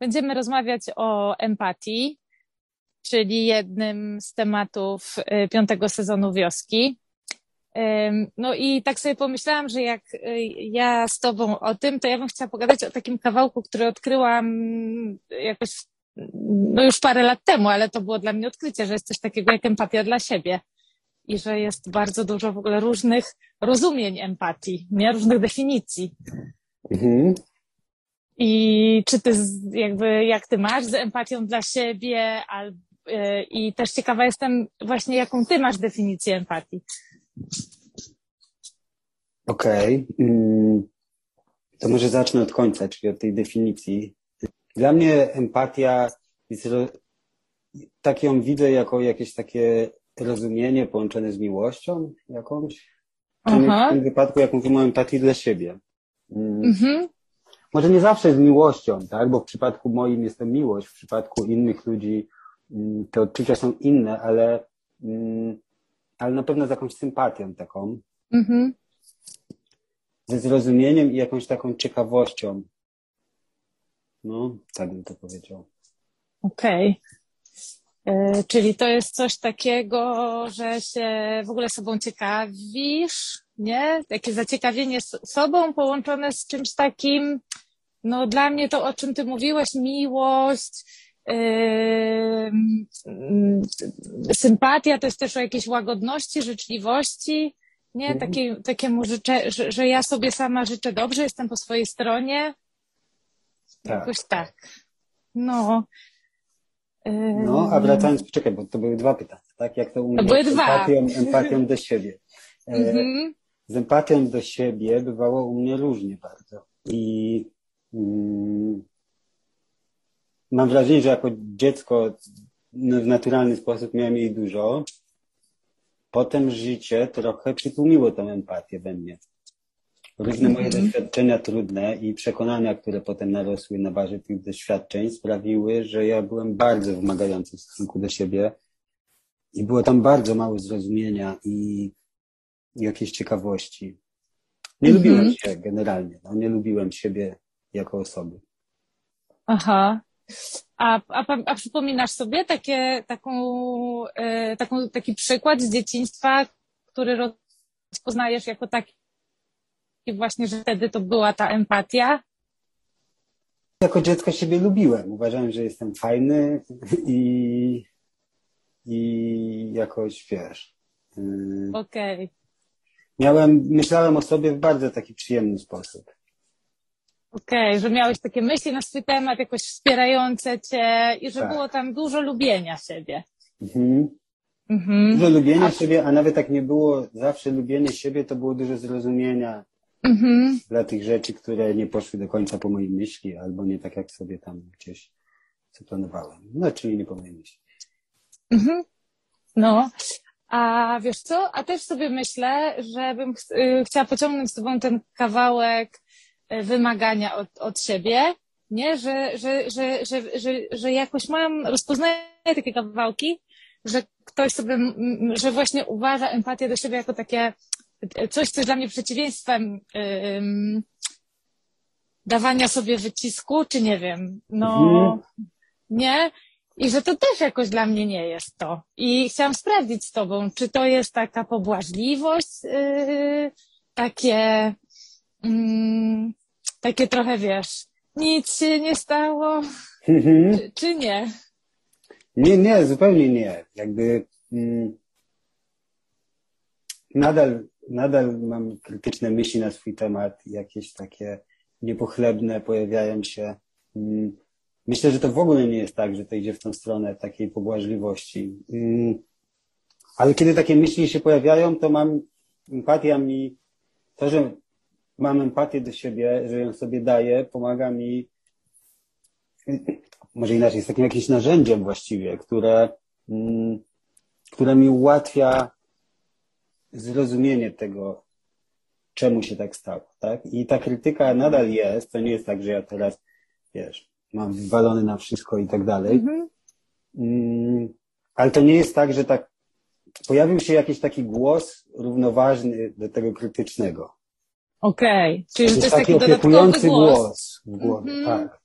będziemy rozmawiać o empatii, czyli jednym z tematów y, piątego sezonu wioski. No i tak sobie pomyślałam, że jak y, ja z Tobą o tym, to ja bym chciała pogadać o takim kawałku, który odkryłam jakoś no już parę lat temu, ale to było dla mnie odkrycie, że jest coś takiego jak empatia dla siebie i że jest bardzo dużo w ogóle różnych rozumień empatii, nie? różnych definicji. Mhm. I czy ty jakby, jak ty masz z empatią dla siebie, albo, y, i też ciekawa jestem właśnie, jaką ty masz definicję empatii. Okej. Okay. Mm, to może zacznę od końca, czyli od tej definicji. Dla mnie empatia jest, tak ją widzę jako jakieś takie rozumienie połączone z miłością jakąś. Aha. W tym wypadku, jak mówimy o empatii dla siebie. Mm. Mhm. Może nie zawsze z miłością, tak? Bo w przypadku moim jest to miłość, w przypadku innych ludzi mm, te odczucia są inne, ale, mm, ale na pewno z jakąś sympatią taką. Mhm. Ze zrozumieniem i jakąś taką ciekawością. No, tak bym to powiedział. Okej. Okay. Czyli to jest coś takiego, że się w ogóle sobą ciekawisz, nie? Takie zaciekawienie sobą połączone z czymś takim, no dla mnie to, o czym ty mówiłeś, miłość, yy, sympatia, to jest też o jakiejś łagodności, życzliwości, nie? Mhm. Takie, takiemu życzę, że, że ja sobie sama życzę dobrze, jestem po swojej stronie. Tak. Jakoś tak. No. No, a wracając, czekaj, bo to były dwa pytania, tak? Jak to u mnie? To były empatią, dwa. empatią do siebie. Mhm. Z empatią do siebie bywało u mnie różnie bardzo. I mm, mam wrażenie, że jako dziecko no, w naturalny sposób miałem jej dużo. Potem życie trochę przytłumiło tę empatię we mnie. Różne moje mhm. doświadczenia trudne i przekonania, które potem narosły na bazie tych doświadczeń, sprawiły, że ja byłem bardzo wymagający w stosunku do siebie i było tam bardzo mało zrozumienia i jakiejś ciekawości. Nie mhm. lubiłem się generalnie. No, nie lubiłem siebie jako osoby. Aha. A, a, a przypominasz sobie takie, taką, e, taką, taki przykład z dzieciństwa, który rozpoznajesz jako taki i właśnie, że wtedy to była ta empatia? Jako dziecko siebie lubiłem. Uważałem, że jestem fajny i, i jakoś, wiesz... Y, Okej. Okay. Miałem, myślałem o sobie w bardzo taki przyjemny sposób. Okej, okay, że miałeś takie myśli na swój temat, jakoś wspierające cię i że tak. było tam dużo lubienia siebie. Mhm. Mhm. Dużo lubienia a... siebie, a nawet jak nie było zawsze lubienie siebie, to było dużo zrozumienia mhm. dla tych rzeczy, które nie poszły do końca po mojej myśli, albo nie tak, jak sobie tam gdzieś zaplanowałem. No, czyli nie po mojej myśli. Mhm. No, a wiesz co? A też sobie myślę, że bym ch y, chciała pociągnąć z tobą ten kawałek y, wymagania od, od siebie, nie? Że, że, że, że, że, że jakoś mam, rozpoznaję takie kawałki, że ktoś sobie, że właśnie uważa empatię do siebie jako takie coś, co jest dla mnie przeciwieństwem dawania sobie wycisku, czy nie wiem, no mhm. nie? I że to też jakoś dla mnie nie jest to. I chciałam sprawdzić z tobą, czy to jest taka pobłażliwość, yy, takie, yy, takie trochę, wiesz, nic się nie stało, mhm. czy, czy, nie? Nie, nie, zupełnie nie. Jakby mm, nadal nadal mam krytyczne myśli na swój temat, jakieś takie niepochlebne pojawiają się. Mm, myślę, że to w ogóle nie jest tak, że to idzie w tą stronę takiej pobłażliwości. Mm, ale kiedy takie myśli się pojawiają, to mam empatia mi, to, że mam empatię do siebie, że ją sobie daję, pomaga mi, może inaczej, jest takim jakimś narzędziem właściwie, które, mm, które mi ułatwia zrozumienie tego, czemu się tak stało, tak? I ta krytyka nadal jest, to nie jest tak, że ja teraz, wiesz, mam wywalony na wszystko i tak dalej. Mhm. Mm, ale to nie jest tak, że tak pojawił się jakiś taki głos równoważny do tego krytycznego. Okej, okay. czyli to jest taki, taki opiekujący głos. głos w głowie, mhm. tak.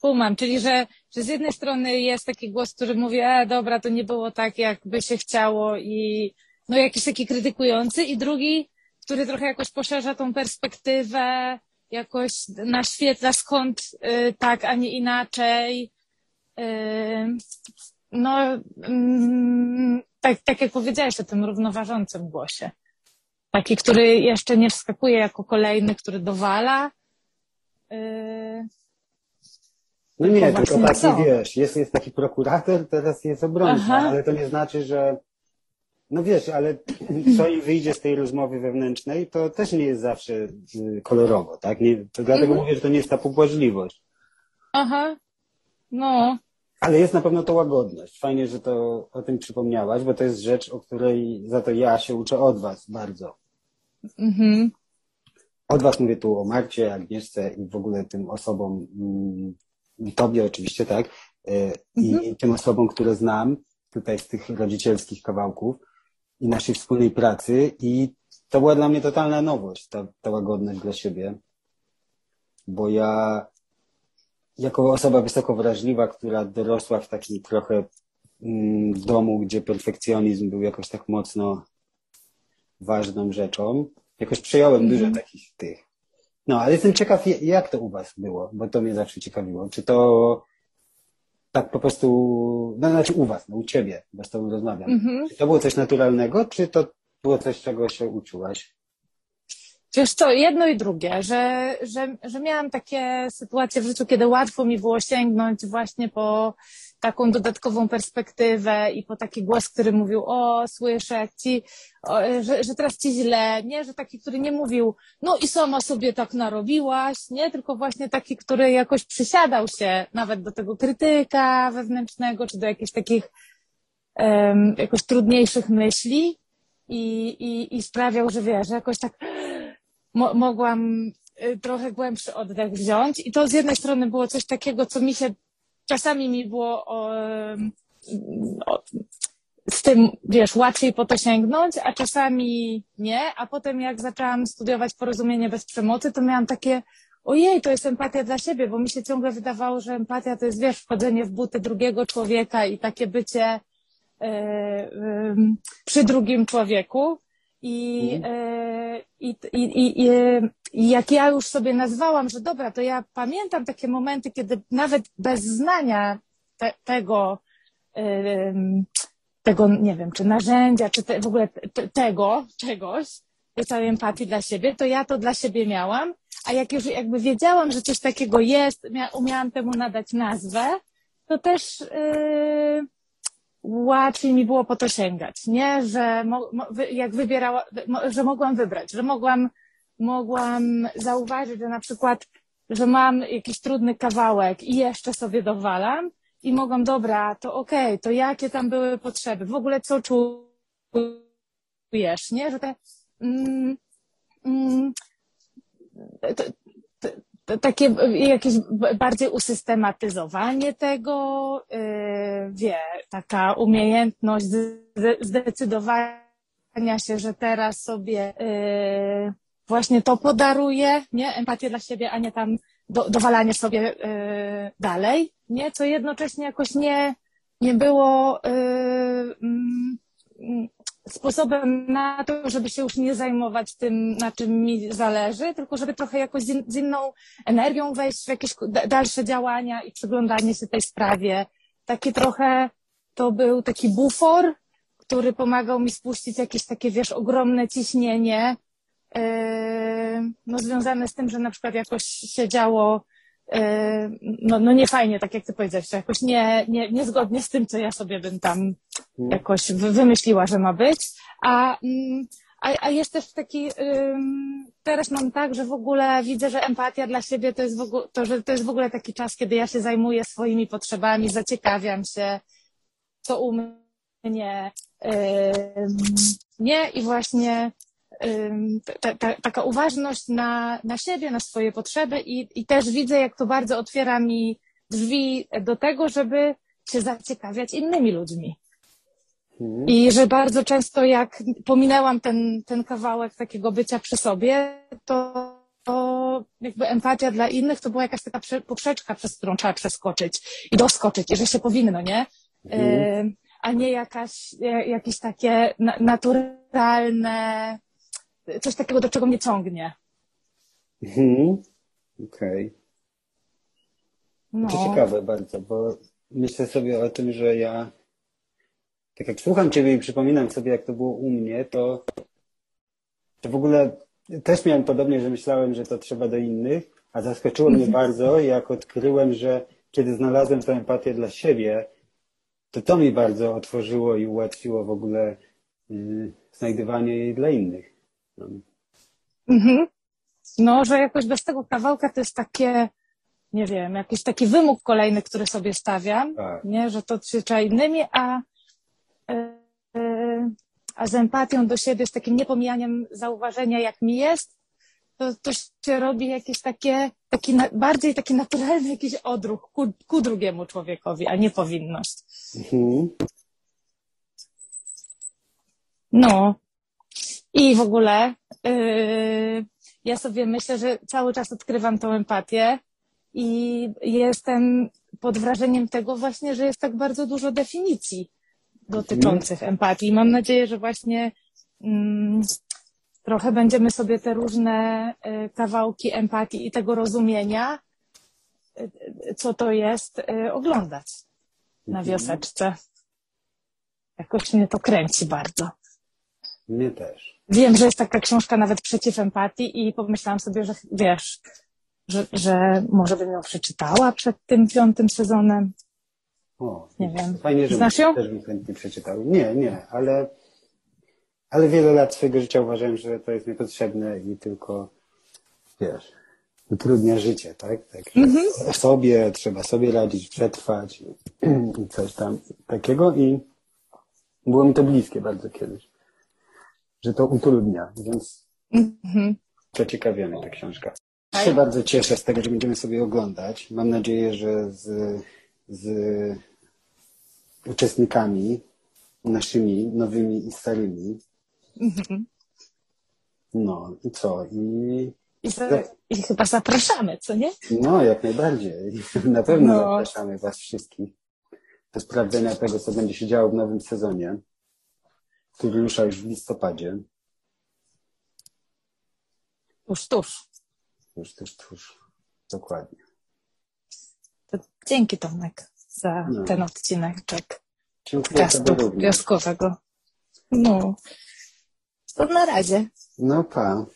kumam, czyli że, że z jednej strony jest taki głos, który mówi, e, dobra, to nie było tak, jakby się chciało i no jakiś taki krytykujący i drugi, który trochę jakoś poszerza tą perspektywę, jakoś naświetla skąd y, tak, a nie inaczej. Y, no, y, tak, tak jak powiedziałeś o tym równoważącym głosie. Taki, który jeszcze nie wskakuje jako kolejny, który dowala. Y, no nie, tylko taki co? wiesz, jest, jest taki prokurator, teraz jest obrońca, Aha. ale to nie znaczy, że no wiesz, ale co im wyjdzie z tej rozmowy wewnętrznej, to też nie jest zawsze y, kolorowo, tak? Nie, to dlatego mhm. mówię, że to nie jest ta pobłażliwość. Aha, no. Ale jest na pewno to łagodność. Fajnie, że to o tym przypomniałaś, bo to jest rzecz, o której za to ja się uczę od was bardzo. Mhm. Od was mówię tu o Marcie, Agnieszce i w ogóle tym osobom, mm, tobie oczywiście, tak? Y, I, mhm. I tym osobom, które znam tutaj z tych rodzicielskich kawałków i naszej wspólnej pracy i to była dla mnie totalna nowość, ta, ta łagodność dla siebie, bo ja jako osoba wysoko wrażliwa, która dorosła w takim trochę mm, domu, gdzie perfekcjonizm był jakoś tak mocno ważną rzeczą, jakoś przejąłem mm dużo mhm. takich tych. No, ale jestem ciekaw, jak to u was było, bo to mnie zawsze ciekawiło. Czy to tak po prostu, no znaczy u was, no u ciebie, bo z tobą rozmawiam. Mhm. Czy to było coś naturalnego, czy to było coś, czego się uczyłaś? Wiesz co, jedno i drugie, że, że, że miałam takie sytuacje w życiu, kiedy łatwo mi było sięgnąć właśnie po taką dodatkową perspektywę i po taki głos, który mówił, o, słyszę, ci, o, że, że teraz ci źle, nie, że taki, który nie mówił, no i sama sobie tak narobiłaś, nie, tylko właśnie taki, który jakoś przysiadał się nawet do tego krytyka wewnętrznego, czy do jakichś takich um, jakoś trudniejszych myśli i, i, i sprawiał, że wiesz, że jakoś tak mo mogłam y, trochę głębszy oddech wziąć. I to z jednej strony było coś takiego, co mi się czasami mi było o, o, z tym, wiesz, łatwiej po to sięgnąć, a czasami nie, a potem jak zaczęłam studiować porozumienie bez przemocy, to miałam takie, ojej, to jest empatia dla siebie, bo mi się ciągle wydawało, że empatia to jest, wiesz, wchodzenie w buty drugiego człowieka i takie bycie yy, yy, przy drugim człowieku. I, yy, i, i, i, i jak ja już sobie nazwałam, że dobra, to ja pamiętam takie momenty, kiedy nawet bez znania te, tego, tego, nie wiem, czy narzędzia, czy te, w ogóle te, tego czegoś, tej całej empatii dla siebie, to ja to dla siebie miałam, a jak już jakby wiedziałam, że coś takiego jest, umiałam temu nadać nazwę, to też yy, łatwiej mi było po to sięgać, nie? Że mo, mo, jak wybierała, że mogłam wybrać, że mogłam mogłam zauważyć, że na przykład, że mam jakiś trudny kawałek i jeszcze sobie dowalam i mogłam, dobra, to okej, okay, to jakie tam były potrzeby, w ogóle co czujesz, nie? Że te, mm, mm, takie jakieś bardziej usystematyzowanie tego, yy, wie, taka umiejętność zdecydowania się, że teraz sobie yy, właśnie to podaruje, nie? Empatię dla siebie, a nie tam do, dowalanie sobie yy, dalej, nie? Co jednocześnie jakoś nie, nie było yy, sposobem na to, żeby się już nie zajmować tym, na czym mi zależy, tylko żeby trochę jakoś z, inną energią wejść w jakieś dalsze działania i przyglądanie się tej sprawie. Takie trochę, to był taki bufor, który pomagał mi spuścić jakieś takie, wiesz, ogromne ciśnienie, no, związane z tym, że na przykład jakoś się działo yy, no, no nie fajnie, tak jak ty powiedziałeś, jakoś nie, nie, niezgodnie z tym, co ja sobie bym tam mm. jakoś wymyśliła, że ma być. A, mm, a, a jest też taki, teraz mam tak, że w ogóle widzę, że empatia dla siebie to jest w ogóle, to, że to jest w ogóle taki czas, kiedy ja się zajmuję swoimi potrzebami, zaciekawiam się, co u mnie, nie, i właśnie ta, ta, taka uważność na, na siebie, na swoje potrzeby i, i też widzę, jak to bardzo otwiera mi drzwi do tego, żeby się zaciekawiać innymi ludźmi. Mhm. I że bardzo często jak pominęłam ten, ten kawałek takiego bycia przy sobie, to to jakby empatia dla innych to była jakaś taka prze- poprzeczka, przez którą trzeba przeskoczyć i doskoczyć, jeżeli się powinno, nie? Mhm. Y, a nie jakaś, e, jakieś takie na, naturalne, coś takiego, do czego mnie ciągnie. Mhm. Okej. No. To ciekawe bardzo, bo myślę sobie o tym, że ja, tak jak słucham Ciebie i przypominam sobie, jak to było u mnie, to, to w ogóle też miałem podobnie, że myślałem, że to trzeba do innych, a zaskoczyło mnie bardzo, jak odkryłem, że kiedy znalazłem tę empatię dla siebie, to to mi bardzo otworzyło i ułatwiło w ogóle y, znajdywanie jej dla innych. No. Mhm. No, że jakoś bez tego kawałka to jest takie, nie wiem, jakiś taki wymóg kolejny, który sobie stawiam, Tak. nie, że to się trzeba innymi, a, e, a z empatią do siebie, z takim niepomijaniem zauważenia, jak mi jest, to, to się robi jakieś takie, taki na, bardziej taki naturalny jakiś odruch ku, ku drugiemu człowiekowi, a nie powinność. Mhm. No. I w ogóle yy, ja sobie myślę, że cały czas odkrywam tą empatię i jestem pod wrażeniem tego właśnie, że jest tak bardzo dużo definicji dotyczących empatii. Mam nadzieję, że właśnie mm, trochę będziemy sobie te różne y, kawałki empatii i tego rozumienia, y, co to jest, y, oglądać na wioseczce. Jakoś mnie to kręci bardzo. Mnie też. Wiem, że jest taka książka nawet przeciw empatii i pomyślałam sobie, że wiesz, że, że może bym ją przeczytała przed tym piątym sezonem. O, Nie wiem. Fajnie, że Znasz ją? też bym chętnie przeczytał. Nie, nie, ale, ale wiele lat swojego życia uważałem, że to jest niepotrzebne i tylko, wiesz, utrudnia życie, tak? tak że Sobie, trzeba sobie radzić, przetrwać i coś tam takiego i było mi to bliskie bardzo kiedyś, że to utrudnia, więc Mhm. zaciekawia mnie ta książka. Ja się bardzo cieszę z tego, że będziemy sobie oglądać. Mam nadzieję, że z, z uczestnikami naszymi, nowymi i starymi. Mhm. No i co? I I, za, I chyba zapraszamy, co nie? no, jak najbardziej. Na pewno No. zapraszamy Was wszystkich do sprawdzenia tego, co będzie się działo w nowym sezonie, który rusza już w listopadzie. Tuż, tuż. Już, tuż, tuż. Dokładnie. To dzięki Tomek za No. ten odcineczek Dziękuję podcastu wioskowego. No. To na razie. No pa.